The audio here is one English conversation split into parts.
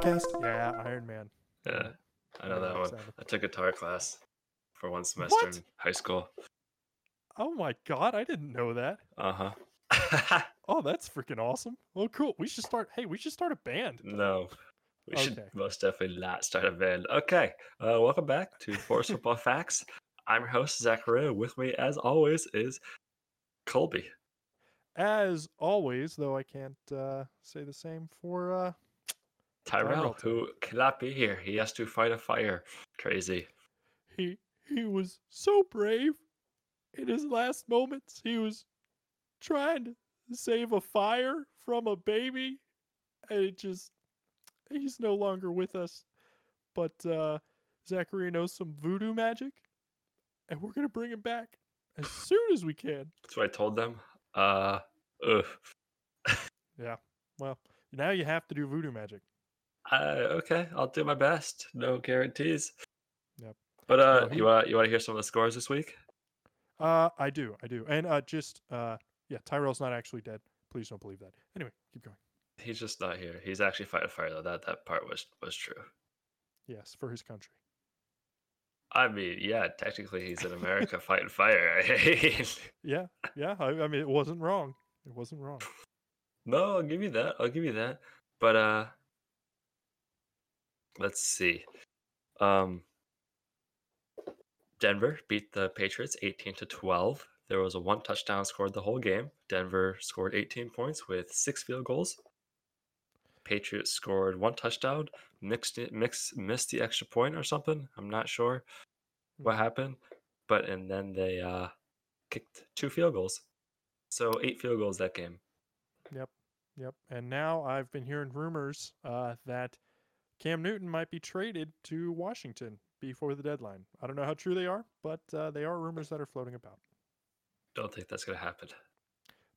Podcast. Yeah, Iron Man. Yeah, I know that one. I took guitar class for one semester What? in high school. Oh my god, I didn't know that. Uh huh. Oh, that's freaking awesome. Oh, cool. We should start. Hey, we should start a band. no, we should most definitely not start a band. Okay, uh, welcome back to Forest Football Facts. I'm your host Zachariah. With me, as always, is Colby. As always, though, I can't uh, say the same for. Uh, Tyrell, who cannot be here. He has to fight a fire. Crazy. he he was so brave in his last moments. He was trying to save a fire from a baby, and it just he's no longer with us. But uh, Zachary knows some voodoo magic, and we're gonna bring him back as soon as we can. That's what I told them. Uh, ugh. Yeah. Well, now you have to do voodoo magic. Uh, okay, I'll do my best. No guarantees. Yep. But uh, you want you want to hear some of the scores this week? Uh, I do, I do, and uh, just uh, yeah, Tyrell's not actually dead. Please don't believe that. Anyway, keep going. He's just not here. He's actually fighting fire though. That that part was was true. Yes, for his country. I mean, yeah, technically he's in America fighting fire. Yeah, yeah. I, I mean, it wasn't wrong. It wasn't wrong. no, I'll give you that. I'll give you that. But uh, let's see. Um, Denver beat the Patriots 18 to 12. There was a one touchdown scored the whole game. Denver scored 18 points with six field goals. Patriots scored one touchdown, mixed it, mix, missed the extra point or something. I'm not sure what happened, but and then they uh, kicked two field goals, so eight field goals that game. Yep, yep. And now I've been hearing rumors uh, that Cam Newton might be traded to Washington before the deadline. I don't know how true they are, but uh, they are rumors that are floating about. Don't think that's gonna happen.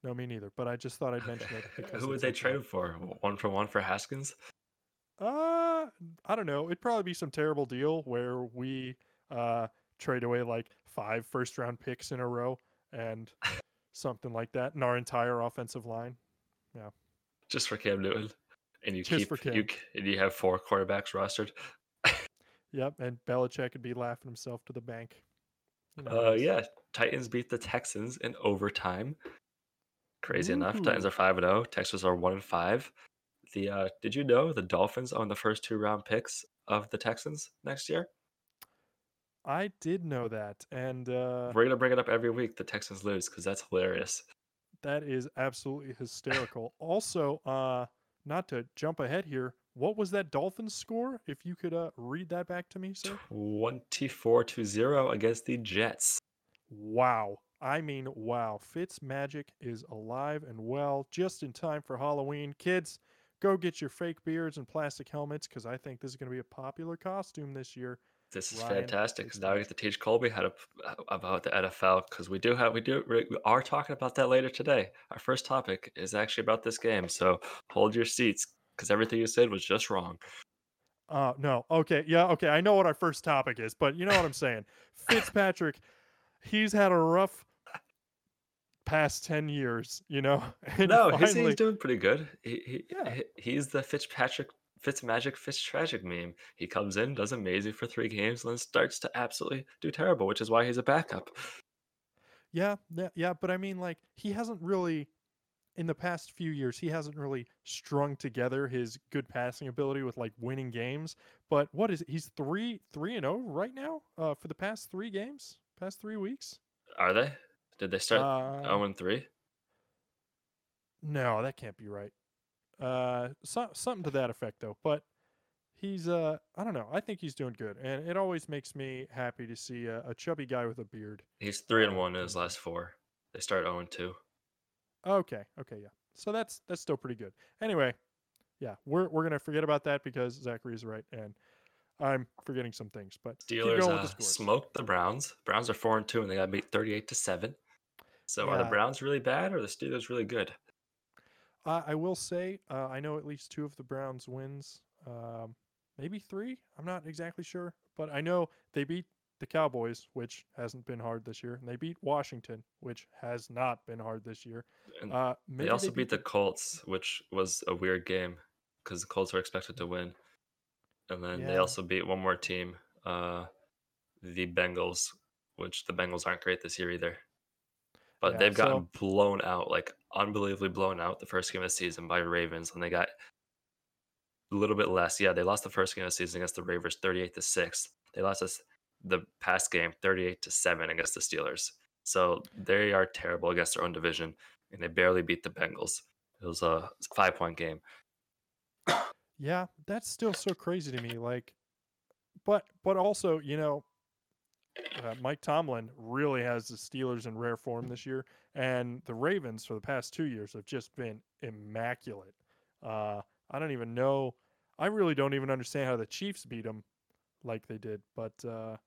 No, me neither. But I just thought I'd mention it because Who would they trade for? One for one for Haskins? Uh, I don't know. It'd probably be some terrible deal where we uh trade away like five first round picks in a row and something like that, and our entire offensive line. Yeah. Just for Cam Newton, and you Just keep you and you have four quarterbacks rostered. Yep, and Belichick would be laughing himself to the bank. You know, Uh, yeah, Titans beat the Texans in overtime. Crazy enough, Titans are five and zero. Texans are one and five. The uh, did you know the Dolphins own the first two round picks of the Texans next year? I did know that, and uh, We're gonna bring it up every week. The Texans lose because that's hilarious. that is absolutely hysterical. also, uh, not to jump ahead here, what was that Dolphins score? If you could uh, read that back to me, sir. Twenty four to zero against the Jets. Wow. I mean, wow. Fitz Magic is alive and well just in time for Halloween. Kids, go get your fake beards and plastic helmets because I think this is going to be a popular costume this year. This is Ryan fantastic because now I get to teach Colby how to uh, about the NFL because we do have we do we we are talking about that later today. Our first topic is actually about this game, so hold your seats because everything you said was just wrong. Uh, no. Okay. Yeah. Okay. I know what our first topic is, but you know what I'm saying. Fitzpatrick, he's had a rough past 10 years, you know? And no, he's, finally- he's doing pretty good. He, he, Yeah. he's the Fitzpatrick Fitzmagic Fitztragic meme. He comes in, does amazing for three games, and then starts to absolutely do terrible, which is why he's a backup. Yeah, yeah, yeah, but I mean, like, he hasn't really, in the past few years, he hasn't really strung together his good passing ability with like winning games. But what is it? He's three, three and zero right now. Uh, for the past three games, past three weeks. Are they? Did they start Uh, zero and three? no, that can't be right. Uh, so, something to that effect though. But he's, uh, I don't know. I think he's doing good, and it always makes me happy to see a, a chubby guy with a beard. He's three and one in his last four. They start zero and two. Okay, okay, yeah. So that's that's still pretty good. Anyway, yeah, we're we're gonna forget about that because Zachary's right, and I'm forgetting some things. But Steelers uh, the smoked the Browns. Browns are four and two, and they got beat thirty-eight to seven. So are the Browns really bad, or the Steelers really good? Uh, I will say uh, I know at least two of the Browns' wins. Um, maybe three. I'm not exactly sure, but I know they beat the Cowboys, which hasn't been hard this year, and they beat Washington, which has not been hard this year. And Uh, maybe they also beat the Colts, which was a weird game because the Colts were expected to win. And then they also beat one more team, uh, the Bengals, which the Bengals aren't great this year either. But Yeah, they've gotten so- blown out, like unbelievably blown out the first game of the season by Ravens, and they got a little bit less. Yeah, they lost the first game of the season against the Ravens, thirty-eight to six. They lost us the past game, thirty-eight to seven against the Steelers. So they are terrible against their own division, and they barely beat the Bengals. It was a five-point game. Yeah, that's still so crazy to me. Like, but but also, you know, uh, Mike Tomlin really has the Steelers in rare form this year, and the Ravens for the past two years have just been immaculate. Uh, I don't even know. I really don't even understand how the Chiefs beat them like they did. But uh,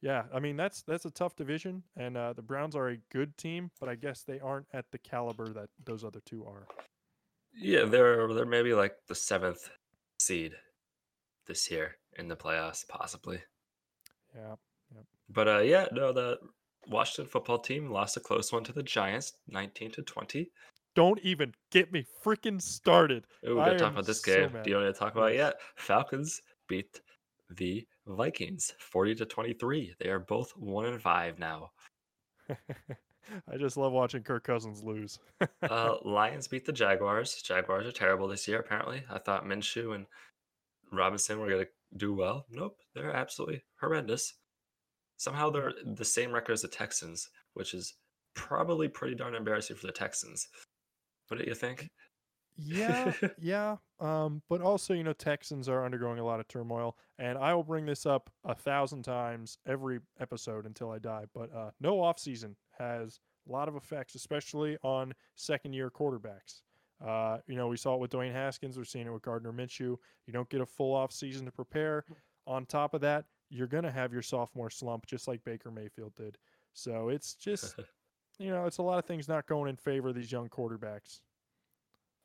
yeah, I mean that's that's a tough division, and uh, the Browns are a good team, but I guess they aren't at the caliber that those other two are. Yeah, they're they're maybe like the seventh seed this year in the playoffs, possibly. Yeah. But uh, yeah, no, the Washington football team lost a close one to the Giants, nineteen to twenty. Don't even get me freaking started. Ooh, we gotta talk about this so game. mad. Do you want to talk about it yet? Falcons beat the Vikings, forty to twenty-three. They are both one and five now. I just love watching Kirk Cousins lose. Uh, Lions beat the Jaguars. Jaguars are terrible this year, apparently. I thought Minshew and Robinson were going to do well. Nope, they're absolutely horrendous. Somehow they're the same record as the Texans, which is probably pretty darn embarrassing for the Texans. What do you think? yeah, yeah. Um, but also, you know, Texans are undergoing a lot of turmoil, and I will bring this up a thousand times every episode until I die. But uh, no offseason has a lot of effects, especially on second year quarterbacks. Uh, you know, we saw it with Dwayne Haskins. We're seeing it with Gardner Minshew. You don't get a full off season to prepare. On top of that, you're gonna have your sophomore slump, just like Baker Mayfield did. So it's just, you know, it's a lot of things not going in favor of these young quarterbacks.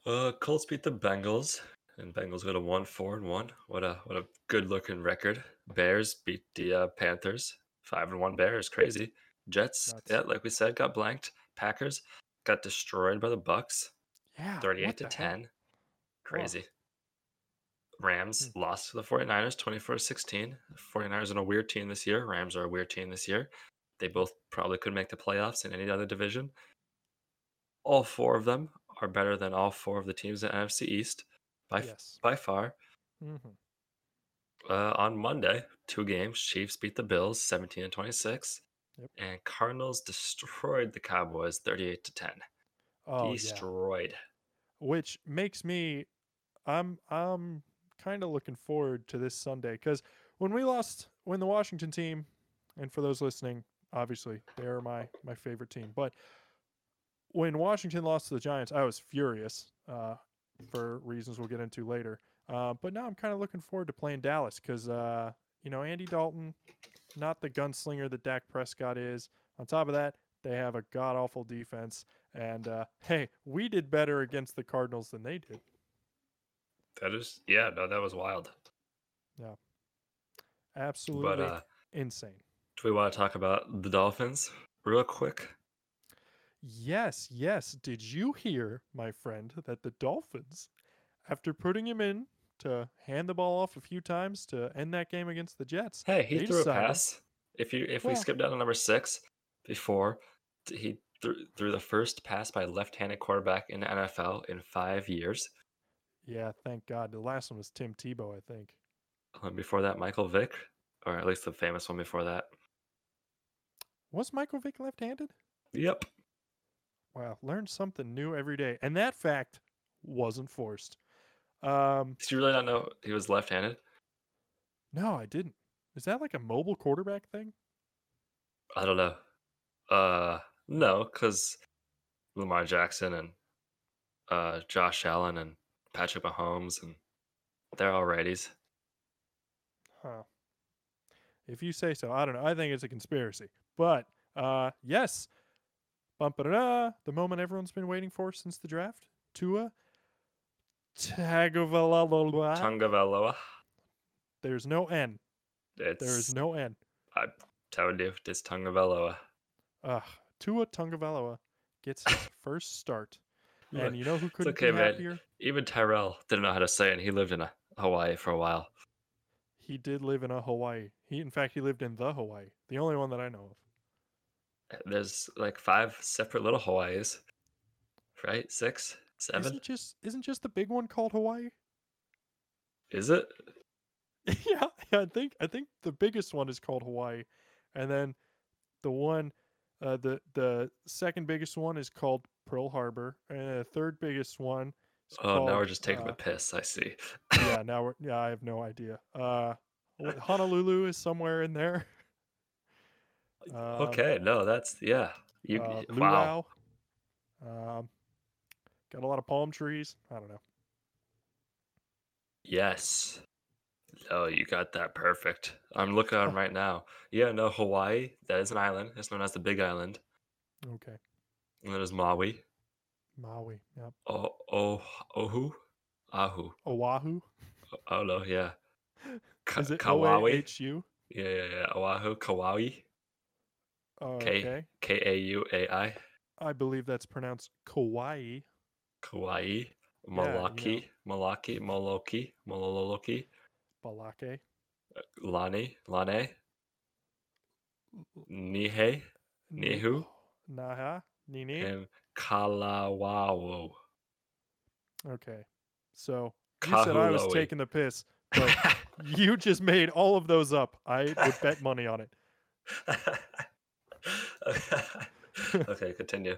Uh, Colts beat the Bengals, and Bengals go to one four and one. What a what a good looking record. Bears beat the uh, Panthers, five and one. Bears, crazy. Jets, Nuts. yeah, like we said, got blanked. Packers got destroyed by the Bucks, Yeah, thirty-eight to the heck? ten. Crazy. Rams Hmm. lost to the 49ers 24 16. 49ers are a weird team this year. Rams are a weird team this year. They both probably could make the playoffs in any other division. All four of them are better than all four of the teams in NFC East by Yes. by far. hmm Uh, on Monday, two games. Chiefs beat the Bills 17 and 26. Yep. And Cardinals destroyed the Cowboys 38 to 10. Oh, yeah. destroyed. Which makes me, I'm I'm kind of looking forward to this Sunday because when we lost, when the Washington team, and for those listening, obviously they're my my favorite team, but when Washington lost to the Giants, I was furious uh, for reasons we'll get into later. Uh, but now I'm kind of looking forward to playing Dallas because uh, you know Andy Dalton, not the gunslinger that Dak Prescott is. On top of that, they have a god awful defense. And uh, hey, we did better against the Cardinals than they did. That is, yeah, no, that was wild. Yeah, absolutely But uh, insane. do we want to talk about the Dolphins real quick? Yes, yes. Did you hear, my friend, that the Dolphins, after putting him in to hand the ball off a few times to end that game against the Jets, Hey, he threw a pass. If you if we skip down to number six, before he threw, threw the first pass by a left-handed quarterback in the NFL in five years. Yeah, thank God. The last one was Tim Tebow, I think. And before that, Michael Vick, or at least the famous one before that. Was Michael Vick left handed? Yep. Wow, learn something new every day. And that fact wasn't forced. Um, Did you really not know he was left-handed? no, I didn't. Is that like a mobile quarterback thing? I don't know. Uh, no, because Lamar Jackson and uh Josh Allen and Patrick Mahomes and they're all righties. Huh. If you say so, I don't know. I think it's a conspiracy. But uh yes. Bum ba da the moment everyone's been waiting for since the draft. Tua Tagovailoa. Tungavaloa. There's no N. It's There is no N. told you this Tungavaloa. Ugh. Tua Tungavaloa gets his first start. And you know who couldn't okay, be man. happier? Even Tyrell didn't know how to say it. and He lived in uh, Hawaii for a while. He did live in a Hawaii. He, in fact, he lived in the Hawaii, the only one that I know of. There's like five separate little Hawaiis, right? Six, seven. Isn't just isn't just the big one called Hawaii? Is it? yeah, yeah, I think I think the biggest one is called Hawaii, and then the one, uh, the the second biggest one is called Pearl Harbor, and the third biggest one. Is Oh, now we're just taking uh, the piss. I see. yeah, now we're yeah. I have no idea. Uh, Honolulu is somewhere in there. Um, okay, no, that's yeah. You uh, wow. Um, got a lot of palm trees. I don't know. Yes. Oh, you got that perfect. I'm looking on right now. Yeah, no, Hawaii. That is an island. It's known as the Big Island. Okay, And then there's Maui. Maui. Yep. Oh, oh, Ohu, Ahu. Oahu. Oh no, yeah. Ka- Is it Kauai. A H U? Yeah, yeah, yeah. Oahu, Kauai. Okay. K A U A I. I believe that's pronounced Kauai. Kauai. know. Malaki, Malaki, Moloki, Mololoki, Balake. Lani, Lane, Nihe, Nihu, Naha. Nini. and Kalawao. Okay. So you said I was taking the piss, but you just made all of those up. I would bet money on it. okay, continue.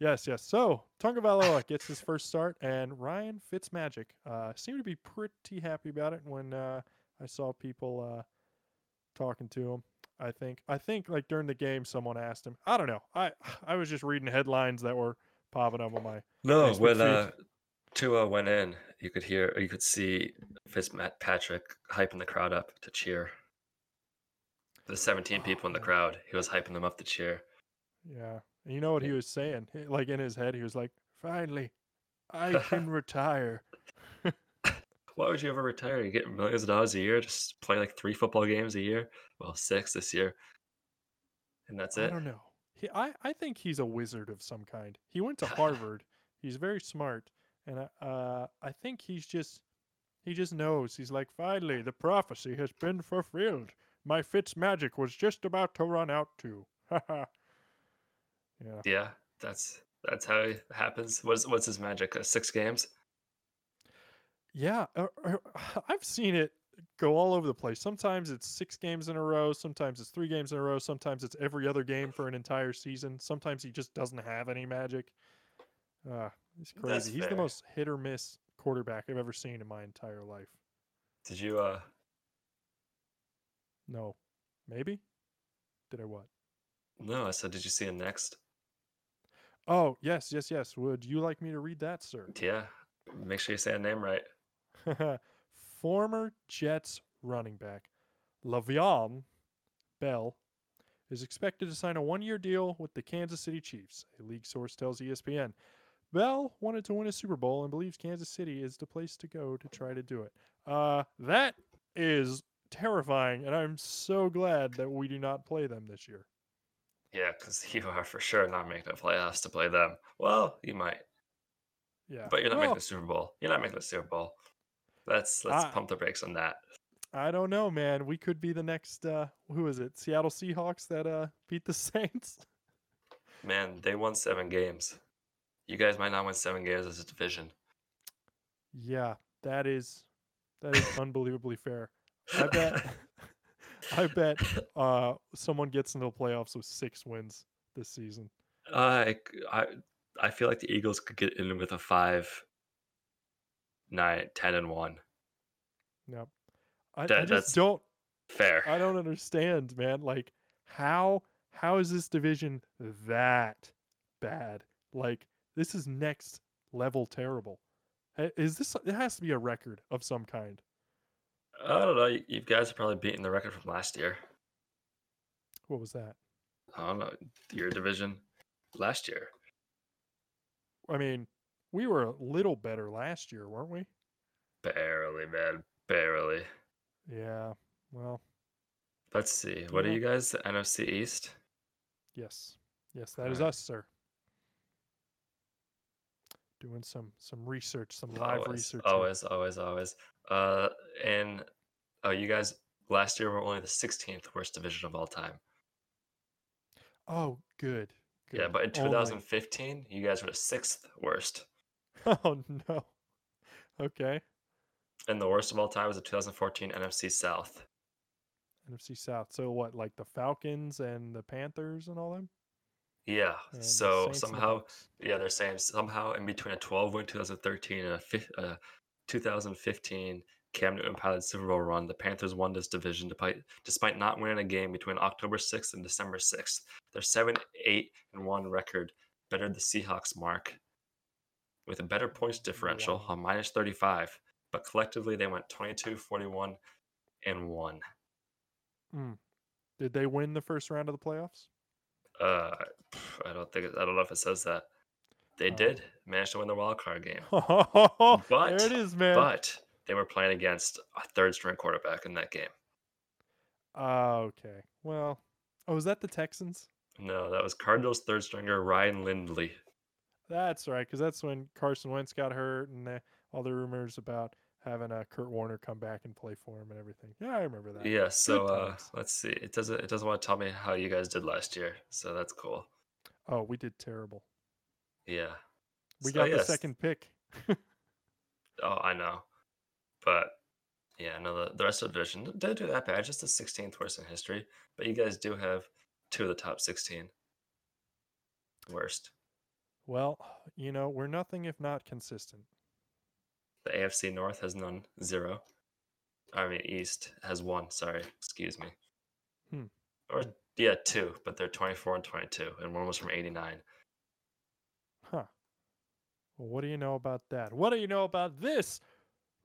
Yes, yes. So Tungavaloa gets his first start, and Ryan Fitzmagic uh, seemed to be pretty happy about it when uh, I saw people uh, talking to him. I think I think like during the game, someone asked him. I don't know. I I was just reading headlines that were popping up on my. No, Facebook when uh, Tua went in, you could hear, you could see Fitzpatrick hyping the crowd up to cheer. The 17 people in the Oh. crowd, he was hyping them up to cheer. Yeah, and you know what he was saying? Like in his head, he was like, "Finally, I can retire." Why would you ever retire? You get millions of dollars a year, just play like three football games a year. Well, six this year, and that's it. I don't know. He, I, I think he's a wizard of some kind. He went to Harvard. he's very smart, and I- uh, I think he's just he just knows. He's like, finally, the prophecy has been fulfilled. My Fitz magic was just about to run out too. yeah. Yeah, that's that's how it happens. What's what's his magic? Uh, six games? Yeah, uh, uh, I've seen it go all over the place. Sometimes it's six games in a row. Sometimes it's three games in a row. Sometimes it's every other game for an entire season. Sometimes he just doesn't have any magic. Uh, it's crazy. That's He's the most hit or miss quarterback I've ever seen in my entire life. Did you uh No, maybe. Did I what? no, I said did you see him next? Oh yes, yes, yes. Would you like me to read that, sir? Yeah. Make sure you say a name right. Former Jets running back Le'Veon Bell is expected to sign a one-year deal with the Kansas City Chiefs. A league source tells ESPN. Bell wanted to win a Super Bowl and believes Kansas City is the place to go to try to do it. Uh, that is terrifying, and I'm so glad that we do not play them this year. Yeah, because you are for sure not making the playoffs to play them. Well, you might, Yeah, but you're not Well, making the Super Bowl. You're not making the Super Bowl. Let's let's I- pump the brakes on that. I don't know, man. We could be the next. Uh, who is it? Seattle Seahawks that uh, beat the Saints. Man, they won seven games. You guys might not win seven games as a division. Yeah, that is that is unbelievably fair. I bet I bet uh someone gets into the playoffs with six wins this season. I I I feel like the Eagles could get in with a five, nine, ten, and one. Yep. I, I just that's don't Fair. I don't understand, man. Like how how is this division that bad? Like this is next level terrible. Uh, Is this it has to be a record of some kind. I don't know. You, you guys are probably beating the record from last year. What was that? I don't know your division last year. I mean, we were a little better last year, weren't we? Barely, man. Barely. Yeah. Well, let's see. What are you guys? The NFC East? Yes. Yes, that is Alright. us, sir. Doing some some research, some live always, research. always, always, always. Uh, and oh, you guys last year were only the 16th worst division of all time. Oh, good. Yeah, but in Only. 2015, you guys were the sixth worst, Oh no. Okay. and the worst of all time was the 2014 NFC South. NFC South. So what, like the Falcons and the Panthers and all them? Yeah. And so Saints somehow, yeah, they're saying somehow in between a 12 win 2013 and a fif- uh, 2015 Cam Newton piloted Super Bowl run, the Panthers won this division despite despite not winning a game between October 6th and December 6th. Their 7 8 and 1 record bettered the Seahawks mark with a better points differential Wow. on minus 35, but collectively they went 22 41 and 1. Did they win the first round of the playoffs? Uh, I don't think I don't know if it says that. They Oh. did manage to win the wild card game. but there it is, man. but they were playing against a third string quarterback in that game. Oh, okay. Well, oh, was that the Texans? No, that was Cardinals third stringer Ryan Lindley. That's right, because that's when Carson Wentz got hurt and the, all the rumors about having uh, Kurt Warner come back and play for him and everything. Yeah, I remember that. Yeah, so uh, let's see. It doesn't it doesn't want to tell me how you guys did last year, so that's cool. Oh, we did terrible. Yeah. We So, got the second pick. Oh, I know, but yeah, no, the, the rest of the division didn't do that bad. Just the 16th worst in history, but you guys do have two of the top 16 worst. Well, you know, we're nothing if not consistent. The AFC North has none, zero. I mean, East has one. Sorry, excuse me. Hmm. Or yeah, two, but they're 24 and 22, and one was from 89. Huh. Well, what do you know about that? What do you know about this?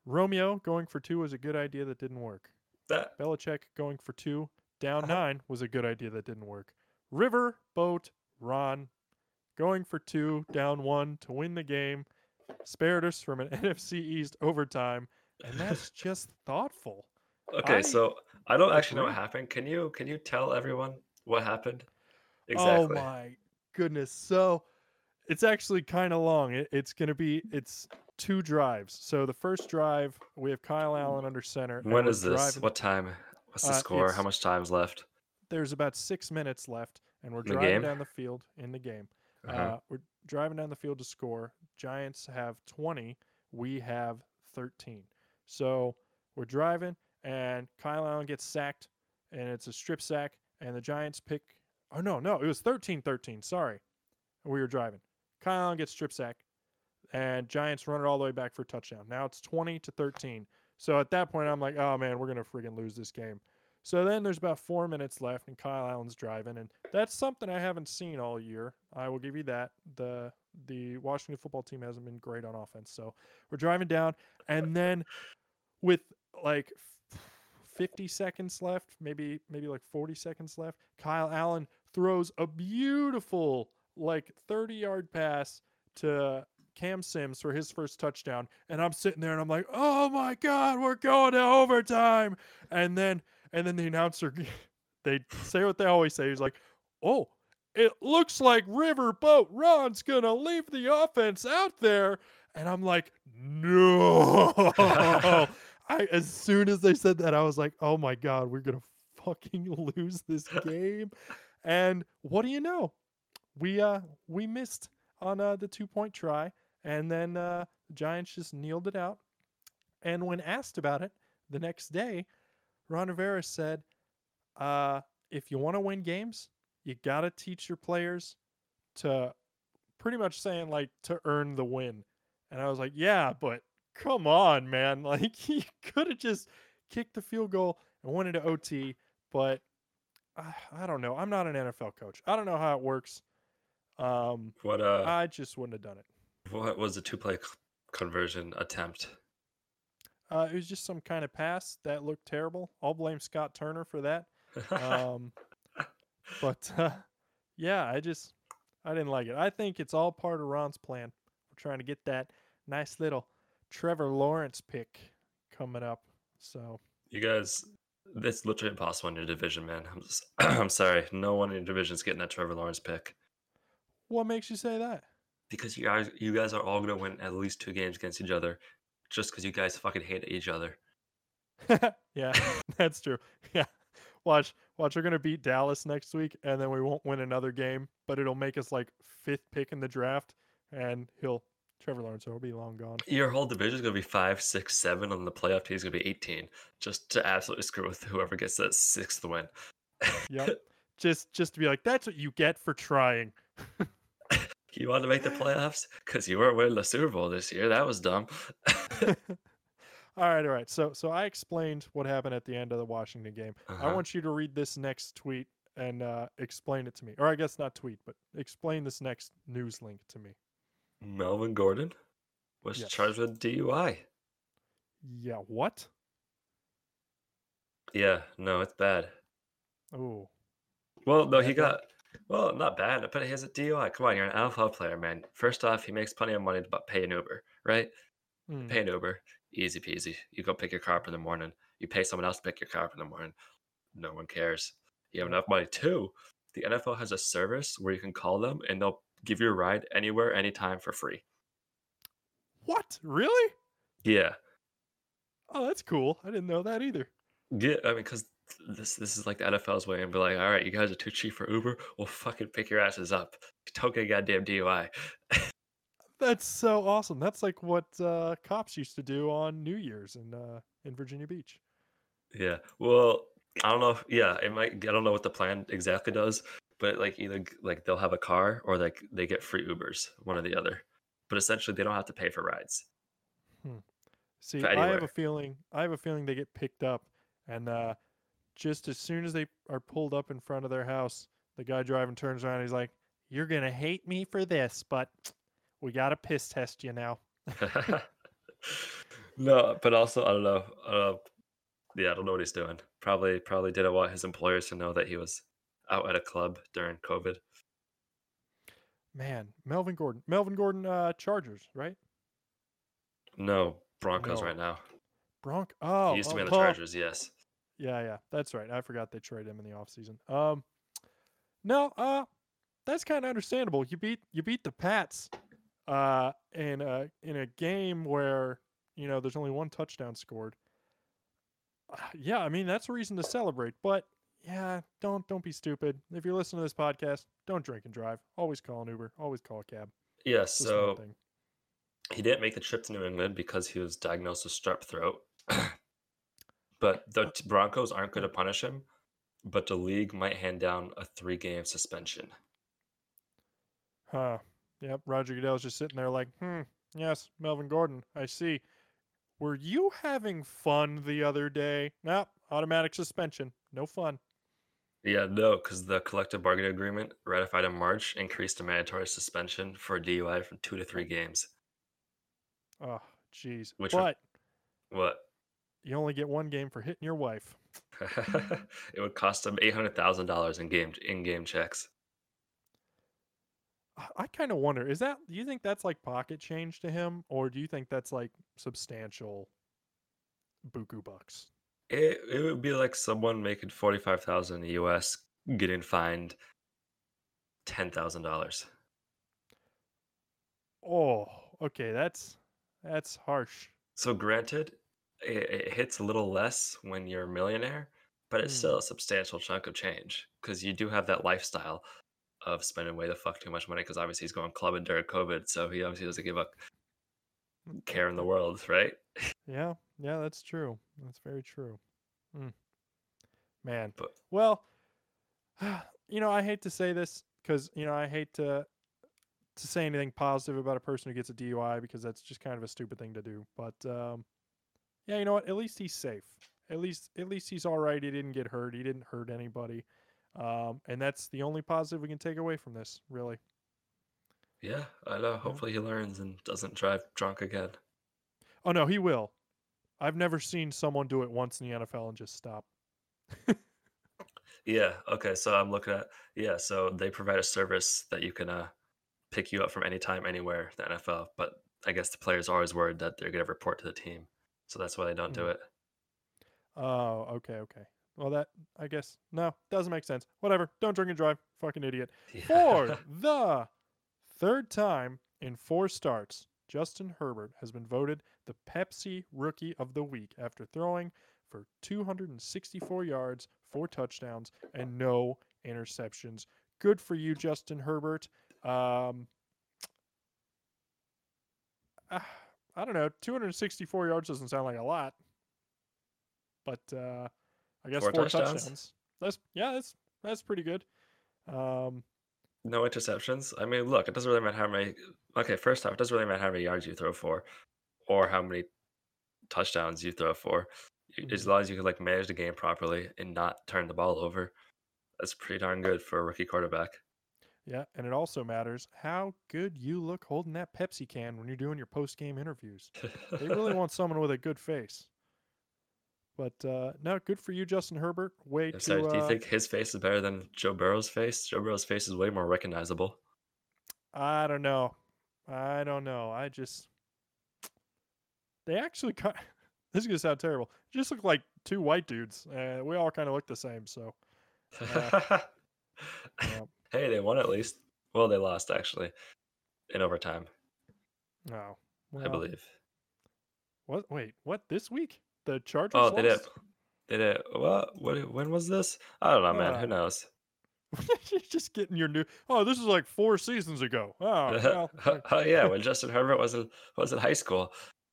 Romeo going for two was a good idea that didn't work. That Belichick going for two, down Uh-huh. nine was a good idea that didn't work. River, Boat, Ron going for two, down one to win the game, spared us from an NFC East overtime, and that's just thoughtful. okay. I so I don't actually know what happened. Can you can you tell everyone what happened exactly? Oh my goodness. So it's actually kind of long. It, it's going to be it's two drives. So the first drive we have Kyle Allen under center. when is this? driving- What time? What's the Uh, score? How much time's left? There's about six minutes left, and we're driving down the field in the game. uh Uh-huh. we're driving down the field to score. Giants have 20. We have 13. So we're driving, and Kyle Allen gets sacked, and it's a strip sack, and the Giants pick. Oh, no, no. It was 13 13. Sorry. We were driving. Kyle Allen gets strip sack, and Giants run it all the way back for a touchdown. Now it's 20 to 13. So at that point, I'm like, oh, man, we're going to friggin' lose this game. So then there's about four minutes left, and Kyle Allen's driving, and that's something I haven't seen all year. I will give you that. the The Washington football team hasn't been great on offense, so we're driving down, and then with like 50 seconds left, maybe maybe like 40 seconds left, Kyle Allen throws a beautiful like 30 yard pass to Cam Sims for his first touchdown, and I'm sitting there and I'm like, oh my god, we're going to overtime, and then and then the announcer they say what they always say he's like oh it looks like riverboat ron's gonna leave the offense out there. And i'm like no. I as soon as they said that i was like oh my god we're gonna fucking lose this game. And what do you know? We uh we missed on uh the two point try and then uh the giants just kneeled it out. And when asked about it the next day Ron Rivera said, uh, if you want to win games, you got to teach your players to pretty much saying like to earn the win. And I was like, yeah, but come on, man. Like he could have just kicked the field goal and went into OT, but I, I don't know. I'm not an NFL coach. I don't know how it works. Um, What uh? I just wouldn't have done it. what was the two play conversion attempt? Uh, it was just some kind of pass that looked terrible. I'll blame Scott Turner for that. um, but uh, yeah, I just I didn't like it. I think it's all part of Ron's plan. We're trying to get that nice little Trevor Lawrence pick coming up. So you guys, It's literally impossible in your division, man. I'm just, I'm sorry. No one in your division is getting that Trevor Lawrence pick What makes you say that? because you guys, you guys are all gonna win at least two games against each other, just because you guys fucking hate each other. yeah, that's true. Yeah. Watch, watch. We're gonna beat Dallas next week, and then we won't win another game, but it'll make us like fifth pick in the draft, and he'll Trevor Lawrence will be long gone. Your whole division is gonna be five, six, seven, and the playoff team is gonna be eighteen, just to absolutely screw with whoever gets that sixth win. Yep. just, just to be like, that's what you get for trying. You want to make the playoffs because you weren't winning the Super Bowl this year. That was dumb. all right, all right. So, so I explained what happened at the end of the Washington game. I Uh-huh. want you to read this next tweet and uh, explain it to me, or I guess not tweet, but explain this next news link to me. Melvin Gordon was Yes. charged with DUI. Yeah. What? Yeah, no, it's bad. Oh. Well, no, he got well, not bad, but he has a DUI. Come on, you're an NFL player, man. First off, he makes plenty of money to pay an Uber, right? Hmm. Pay an Uber, easy peasy. You go pick your car up in the morning. You pay someone else to pick your car up in the morning. No one cares. You have enough money too. The NFL has a service where you can call them and they'll give you a ride anywhere, anytime for free. What? Really? Yeah, Oh, that's cool. I didn't know that either. Yeah, I mean, because this this is like the NFL's way and be like, all right, you guys are too cheap for Uber. Well, fucking pick your asses up. Don't get a goddamn DUI. That's so awesome. That's like what uh, cops used to do on New Year's in uh, in Virginia Beach. Yeah. Well, I don't know. If, yeah, it might. I don't know what the plan exactly does, but like either like they'll have a car or like they get free Ubers, one or the other. But essentially, they don't have to pay for rides. Hmm. See, I have a feeling I have a feeling they get picked up, and uh, just as soon as they are pulled up in front of their house, the guy driving turns around. And he's like, "You're gonna hate me for this, but we gotta piss test you now." no, but also I don't know. Uh, yeah, I don't know what he's doing. Probably, probably didn't want his employers to know that he was out at a club during COVID. Man, Melvin Gordon, Melvin Gordon, uh, Chargers, right? No, Broncos No. right now. Bronc. Oh, he used to be oh, on the oh, Chargers. Yes. Yeah, yeah, that's right. I forgot they traded him in the offseason. Um, no, uh, that's kind of understandable. You beat you beat the Pats, uh, in a in a game where you know there's only one touchdown scored. Uh, yeah, I mean that's a reason to celebrate. But yeah, don't don't be stupid. If you're listening to this podcast, don't drink and drive. Always call an Uber. Always call a cab. Yeah. So he didn't make the trip to New England because he was diagnosed with strep throat. but the t- Broncos aren't going to punish him. But the league might hand down a three-game suspension. Huh. Yep. Roger Goodell's just sitting there like, hmm, yes, Melvin Gordon, I see. Were you having fun the other day? Nope. Automatic suspension. No fun. Yeah, no, because the collective bargaining agreement ratified in March increased the mandatory suspension for DUI from two to three games. Oh, jeez. Which? But What? you only get one game for hitting your wife. it would cost him eight hundred thousand dollars in game in-game checks. I- kind of wonder, is that, do you think that's like pocket change to him? Or do you think that's like substantial buku bucks? It it would be like someone making forty five thousand in the U.S. getting fined ten thousand dollars. Oh, okay. That's, that's harsh. So granted, it, it hits a little less when you're a millionaire, but it's Hmm. still a substantial chunk of change because you do have that lifestyle of spending way the fuck too much money. Because obviously he's going clubbing during COVID, so he obviously doesn't give a care in the world, right? Yeah, yeah, that's true. That's very true. Mm. Man, But- well, you know, I hate to say this because you know I hate to to say anything positive about a person who gets a DUI because that's just kind of a stupid thing to do. But um, yeah, you know what? At least he's safe. At least at least he's all right. He didn't get hurt. He didn't hurt anybody. Um, and that's the only positive we can take away from this, really. Yeah, I know. Hopefully he learns and doesn't drive drunk again. Oh no, he will. I've never seen someone do it once in the NFL and just stop. Yeah. Okay. So I'm looking at yeah. So they provide a service that you can uh pick you up from anytime, anywhere. The NFL, but I guess the players are always worried that they're gonna report to the team, so that's why they don't do Mm. it. Oh, okay, okay. Well, that I guess no doesn't make sense. Whatever. Don't drink and drive. Fucking idiot. For the third time in four starts, Justin Herbert has been voted the Pepsi Rookie of the Week after throwing for 264 yards, four touchdowns, and no interceptions. Good for you, Justin Herbert. Um, ah, I don't know. 264 yards doesn't sound like a lot, but uh, I guess Four four, touchdowns? touchdowns. That's yeah, that's that's pretty good. Um, No interceptions. I mean, look, it doesn't really matter how many. Okay, first off, it doesn't really matter how many yards you throw for, or how many touchdowns you throw for. Y- As long as you can like manage the game properly and not turn the ball over, that's pretty darn good for a rookie quarterback. yeah, and it also matters how good you look holding that Pepsi can when you're doing your post game interviews. They really want someone with a good face. But uh, no, good for you, Justin Herbert. Way Yeah, to so, do you uh, think his face is better than Joe Burrow's face? Joe Burrow's face is way more recognizable. I don't know. I don't know. I just they actually kind. This is gonna sound terrible. Just look like two white dudes. Uh, we all kind of look the same. So Yeah. yeah. hey, they won at least. Well, they lost actually in overtime, no. I Well, believe. What? Wait. What? This week? The Chargers. Oh, they did. lost? They did. What? What? When was this? I don't know, man. Uh, Who knows? You're just getting your new. Oh, this is like four seasons ago. Oh, well, oh yeah, when Justin Herbert was in was in high school.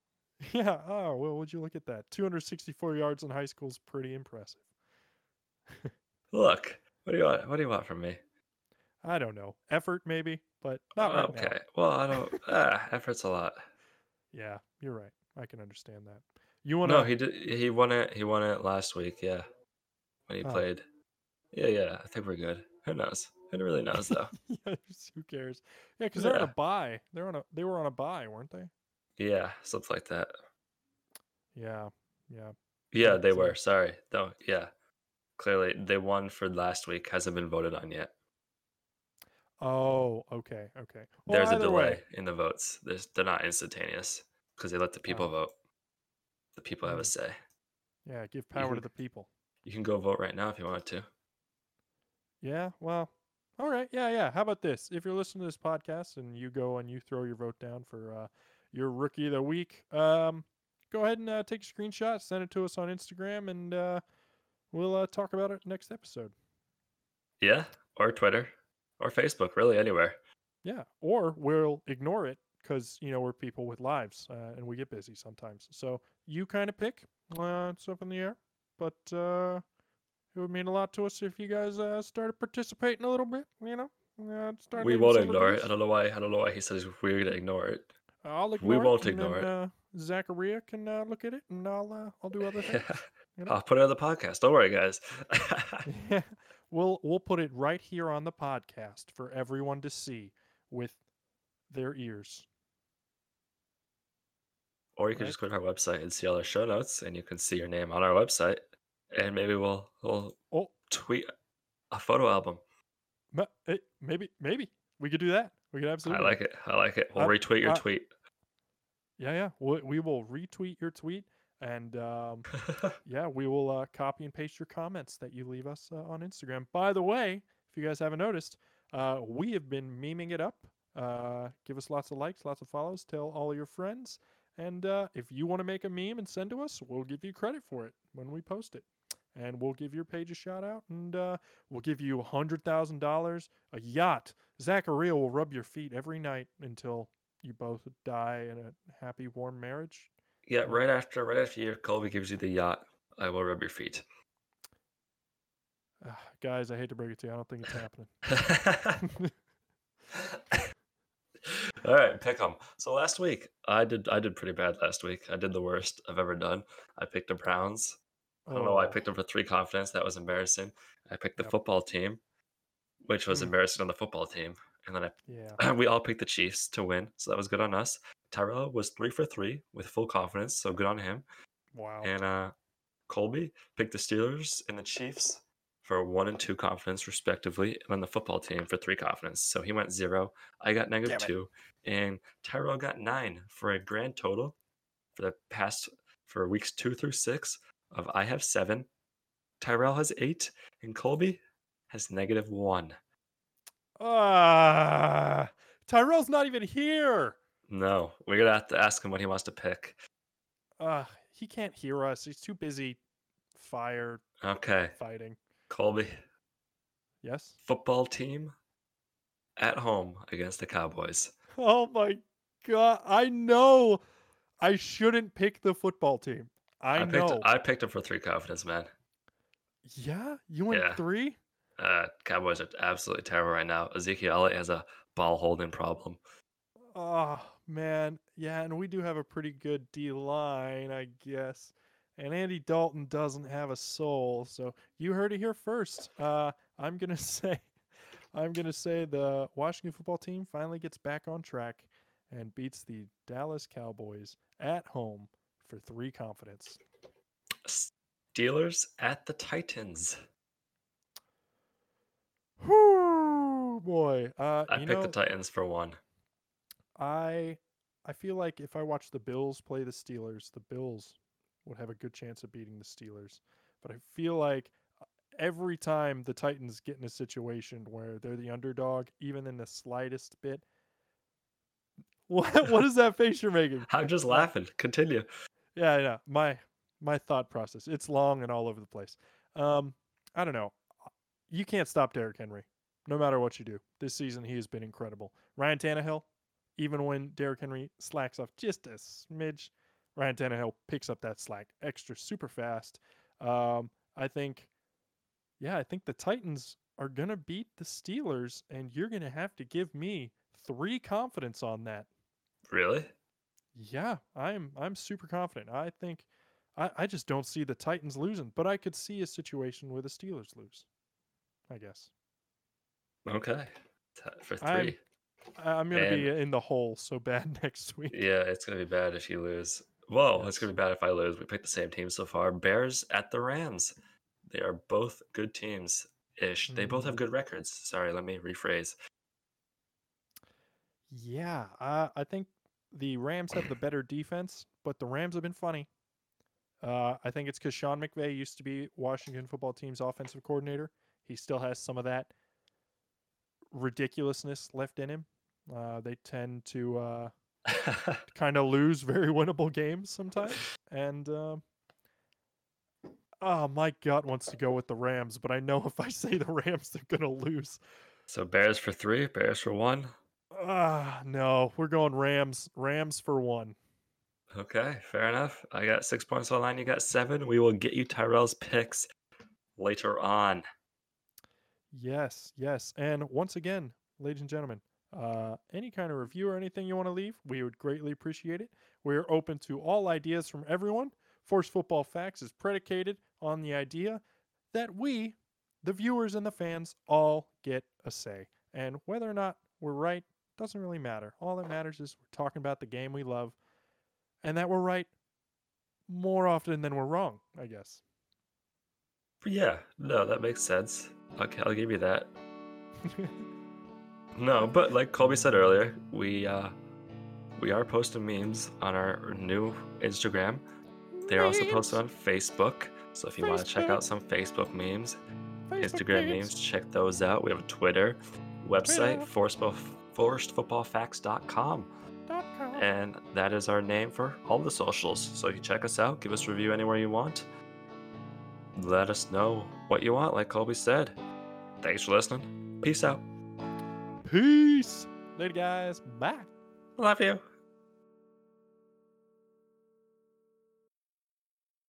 yeah. Oh, well, would you look at that? 264 yards in high school is pretty impressive. Look, what do you want? What do you want from me? I don't know. Effort, maybe, but not right now. okay. Well, I don't. ah, effort's a lot. Yeah, you're right. I can understand that. You want to? No, he did. He won it. He won it last week. Yeah, when he Oh. played. Yeah, yeah. I think we're good. Who knows? Who really knows though? who cares? Yeah, because they're on a bye. They're on a. They were on a bye, weren't they? yeah, something like that. Yeah, yeah. Yeah, they were. Sorry. No. Yeah. Clearly, they won for last week. Hasn't been voted on yet. Oh, okay, okay. Well, There's a delay way, in the votes. There's, they're not instantaneous because they let the people Oh. vote. The people have a Mm. say. yeah, give power to the people. You can go vote right now if you want to. Yeah, well, all right. Yeah, yeah. How about this? If you're listening to this podcast and you go and you throw your vote down for uh, your rookie of the week, um, go ahead and uh, take a screenshot, send it to us on Instagram, and uh, we'll uh, talk about it next episode. Yeah, or Twitter, or Facebook. Really, anywhere. Yeah, or we'll ignore it because you know we're people with lives uh, and we get busy sometimes. So you kind of pick. Uh, it's up in the air, but uh, it would mean a lot to us if you guys uh, started participating a little bit. You know, uh, start We won't ignore it. I don't know why. I don't know why he says we're gonna ignore it. I'll ignore We won't ignore then, it. Uh, Zachariah can uh, look at it, and I'll uh, I'll do other things. You know? I'll put it on the podcast. Don't worry, guys. Yeah, we'll we'll put it right here on the podcast for everyone to see with their ears. Or you can just go to our website and see all our show notes, and you can see your name on our website, and maybe we'll we'll Oh, tweet a photo album. ma- maybe maybe we could do that. We could absolutely. I like it. I like it. We'll I- retweet your I- tweet. Yeah, yeah. We, we will retweet your tweet, and um, yeah, we will uh, copy and paste your comments that you leave us uh, on Instagram. By the way, if you guys haven't noticed, uh, we have been memeing it up. Uh, give us lots of likes, lots of follows. Tell all your friends, and uh, if you want to make a meme and send to us, we'll give you credit for it when we post it, and we'll give your page a shout out, and uh, we'll give you a hundred thousand dollars, a yacht. Zachariah will rub your feet every night until you both die in a happy, warm marriage. yeah, right after right after your Colby gives you the yacht, I will rub your feet. Ah, guys, I hate to break it to you. I don't think it's happening. All right, pick 'em. So last week I did I did pretty bad last week. I did the worst I've ever done. I picked the Browns. I don't know why I Oh, picked them for three confidence. That was embarrassing. I picked the Yep. football team, which was Mm. embarrassing on the football team. And then I, Yeah. We all picked the Chiefs to win, so that was good on us. Tyrell was three for three with full confidence, so good on him. Wow. And uh Colby picked the Steelers and the Chiefs for one and two confidence respectively, and then the football team for three confidence. So he went zero. I got negative two, and Tyrell got nine for a grand total for the past for weeks two through six of I have seven, Tyrell has eight, and Colby has negative one. Ah, Tyrell's not even here. No, we're gonna have to ask him what he wants to pick. Uh, he can't hear us. He's too busy fire Okay, fighting. Colby, Yes. football team at home against the Cowboys. Oh my god! I know. I shouldn't pick the football team. I, picked know. I picked him for three confidence, man. yeah, you went Yeah. three. Uh, Cowboys are absolutely terrible right now. Ezekiel Elliott has a ball holding problem. Oh man, yeah, and we do have a pretty good D line, I guess. And Andy Dalton doesn't have a soul, so you heard it here first. Uh, I'm gonna say, I'm gonna say the Washington football team finally gets back on track and beats the Dallas Cowboys at home for three confidence. Steelers at the Titans. Whoo, boy. Uh, I picked know, the Titans for one. I I feel like if I watch the Bills play the Steelers, the Bills would have a good chance of beating the Steelers. But I feel like uh, every time the Titans get in a situation where they're the underdog, even in the slightest bit, what what is that face you're making? I'm just laughing. Continue. Yeah, yeah. My my thought process. It's long and all over the place. Um, I don't know. You can't stop Derrick Henry, no matter what you do. This season he has been incredible. Ryan Tannehill, even when Derrick Henry slacks off just a smidge, Ryan Tannehill picks up that slack extra super fast. Um, I think, yeah, I think the Titans are gonna beat the Steelers, and you're gonna have to give me three confidence on that. Really? Yeah, I'm I'm super confident. I think I, I just don't see the Titans losing, but I could see a situation where the Steelers lose. I guess. Okay. For 3 I'm- I'm gonna be in the hole so bad next week. Yeah, it's gonna be bad if you lose. Whoa, it's gonna be bad if I lose. We picked the same team so far. Bears at the Rams. They are both good teams ish. They both have Mm. good records. Sorry, let me rephrase. Yeah, uh, I think the Rams have the better defense, but the Rams have been funny. Uh, I think it's because Sean McVay used to be Washington football team's offensive coordinator. He still has some of that ridiculousness left in him. Uh, they tend to uh, kind of lose very winnable games sometimes. And um oh, my gut wants to go with the Rams, but I know if I say the Rams, they're gonna lose. so Bears for three, Bears for one. Ah, no, we're going Rams. Rams for one. Okay, fair enough. I got six points on the line. You got seven. We will get you Tyrell's picks later on. Yes, yes. And once again, ladies and gentlemen, uh, any kind of review or anything you want to leave, we would greatly appreciate it. We're open to all ideas from everyone. Forced Football Facts is predicated on the idea that we, the viewers and the fans, all get a say. And whether or not we're right doesn't really matter. All that matters is we're talking about the game we love and that we're right more often than we're wrong, I guess. Yeah, no, that makes sense. Okay, I'll give you that. No, but like Colby said earlier, we uh we are posting memes on our new Instagram. They're also posted on Facebook. So if you want to check out some Facebook memes, Instagram memes, check those out. We have a Twitter, website, forcedfootballfacts.com. And that is our name for all the socials. So you check us out, give us a review anywhere you want. Let us know what you want, like Colby said. Thanks for listening. Peace out. Peace. Later, guys. Bye. Love you.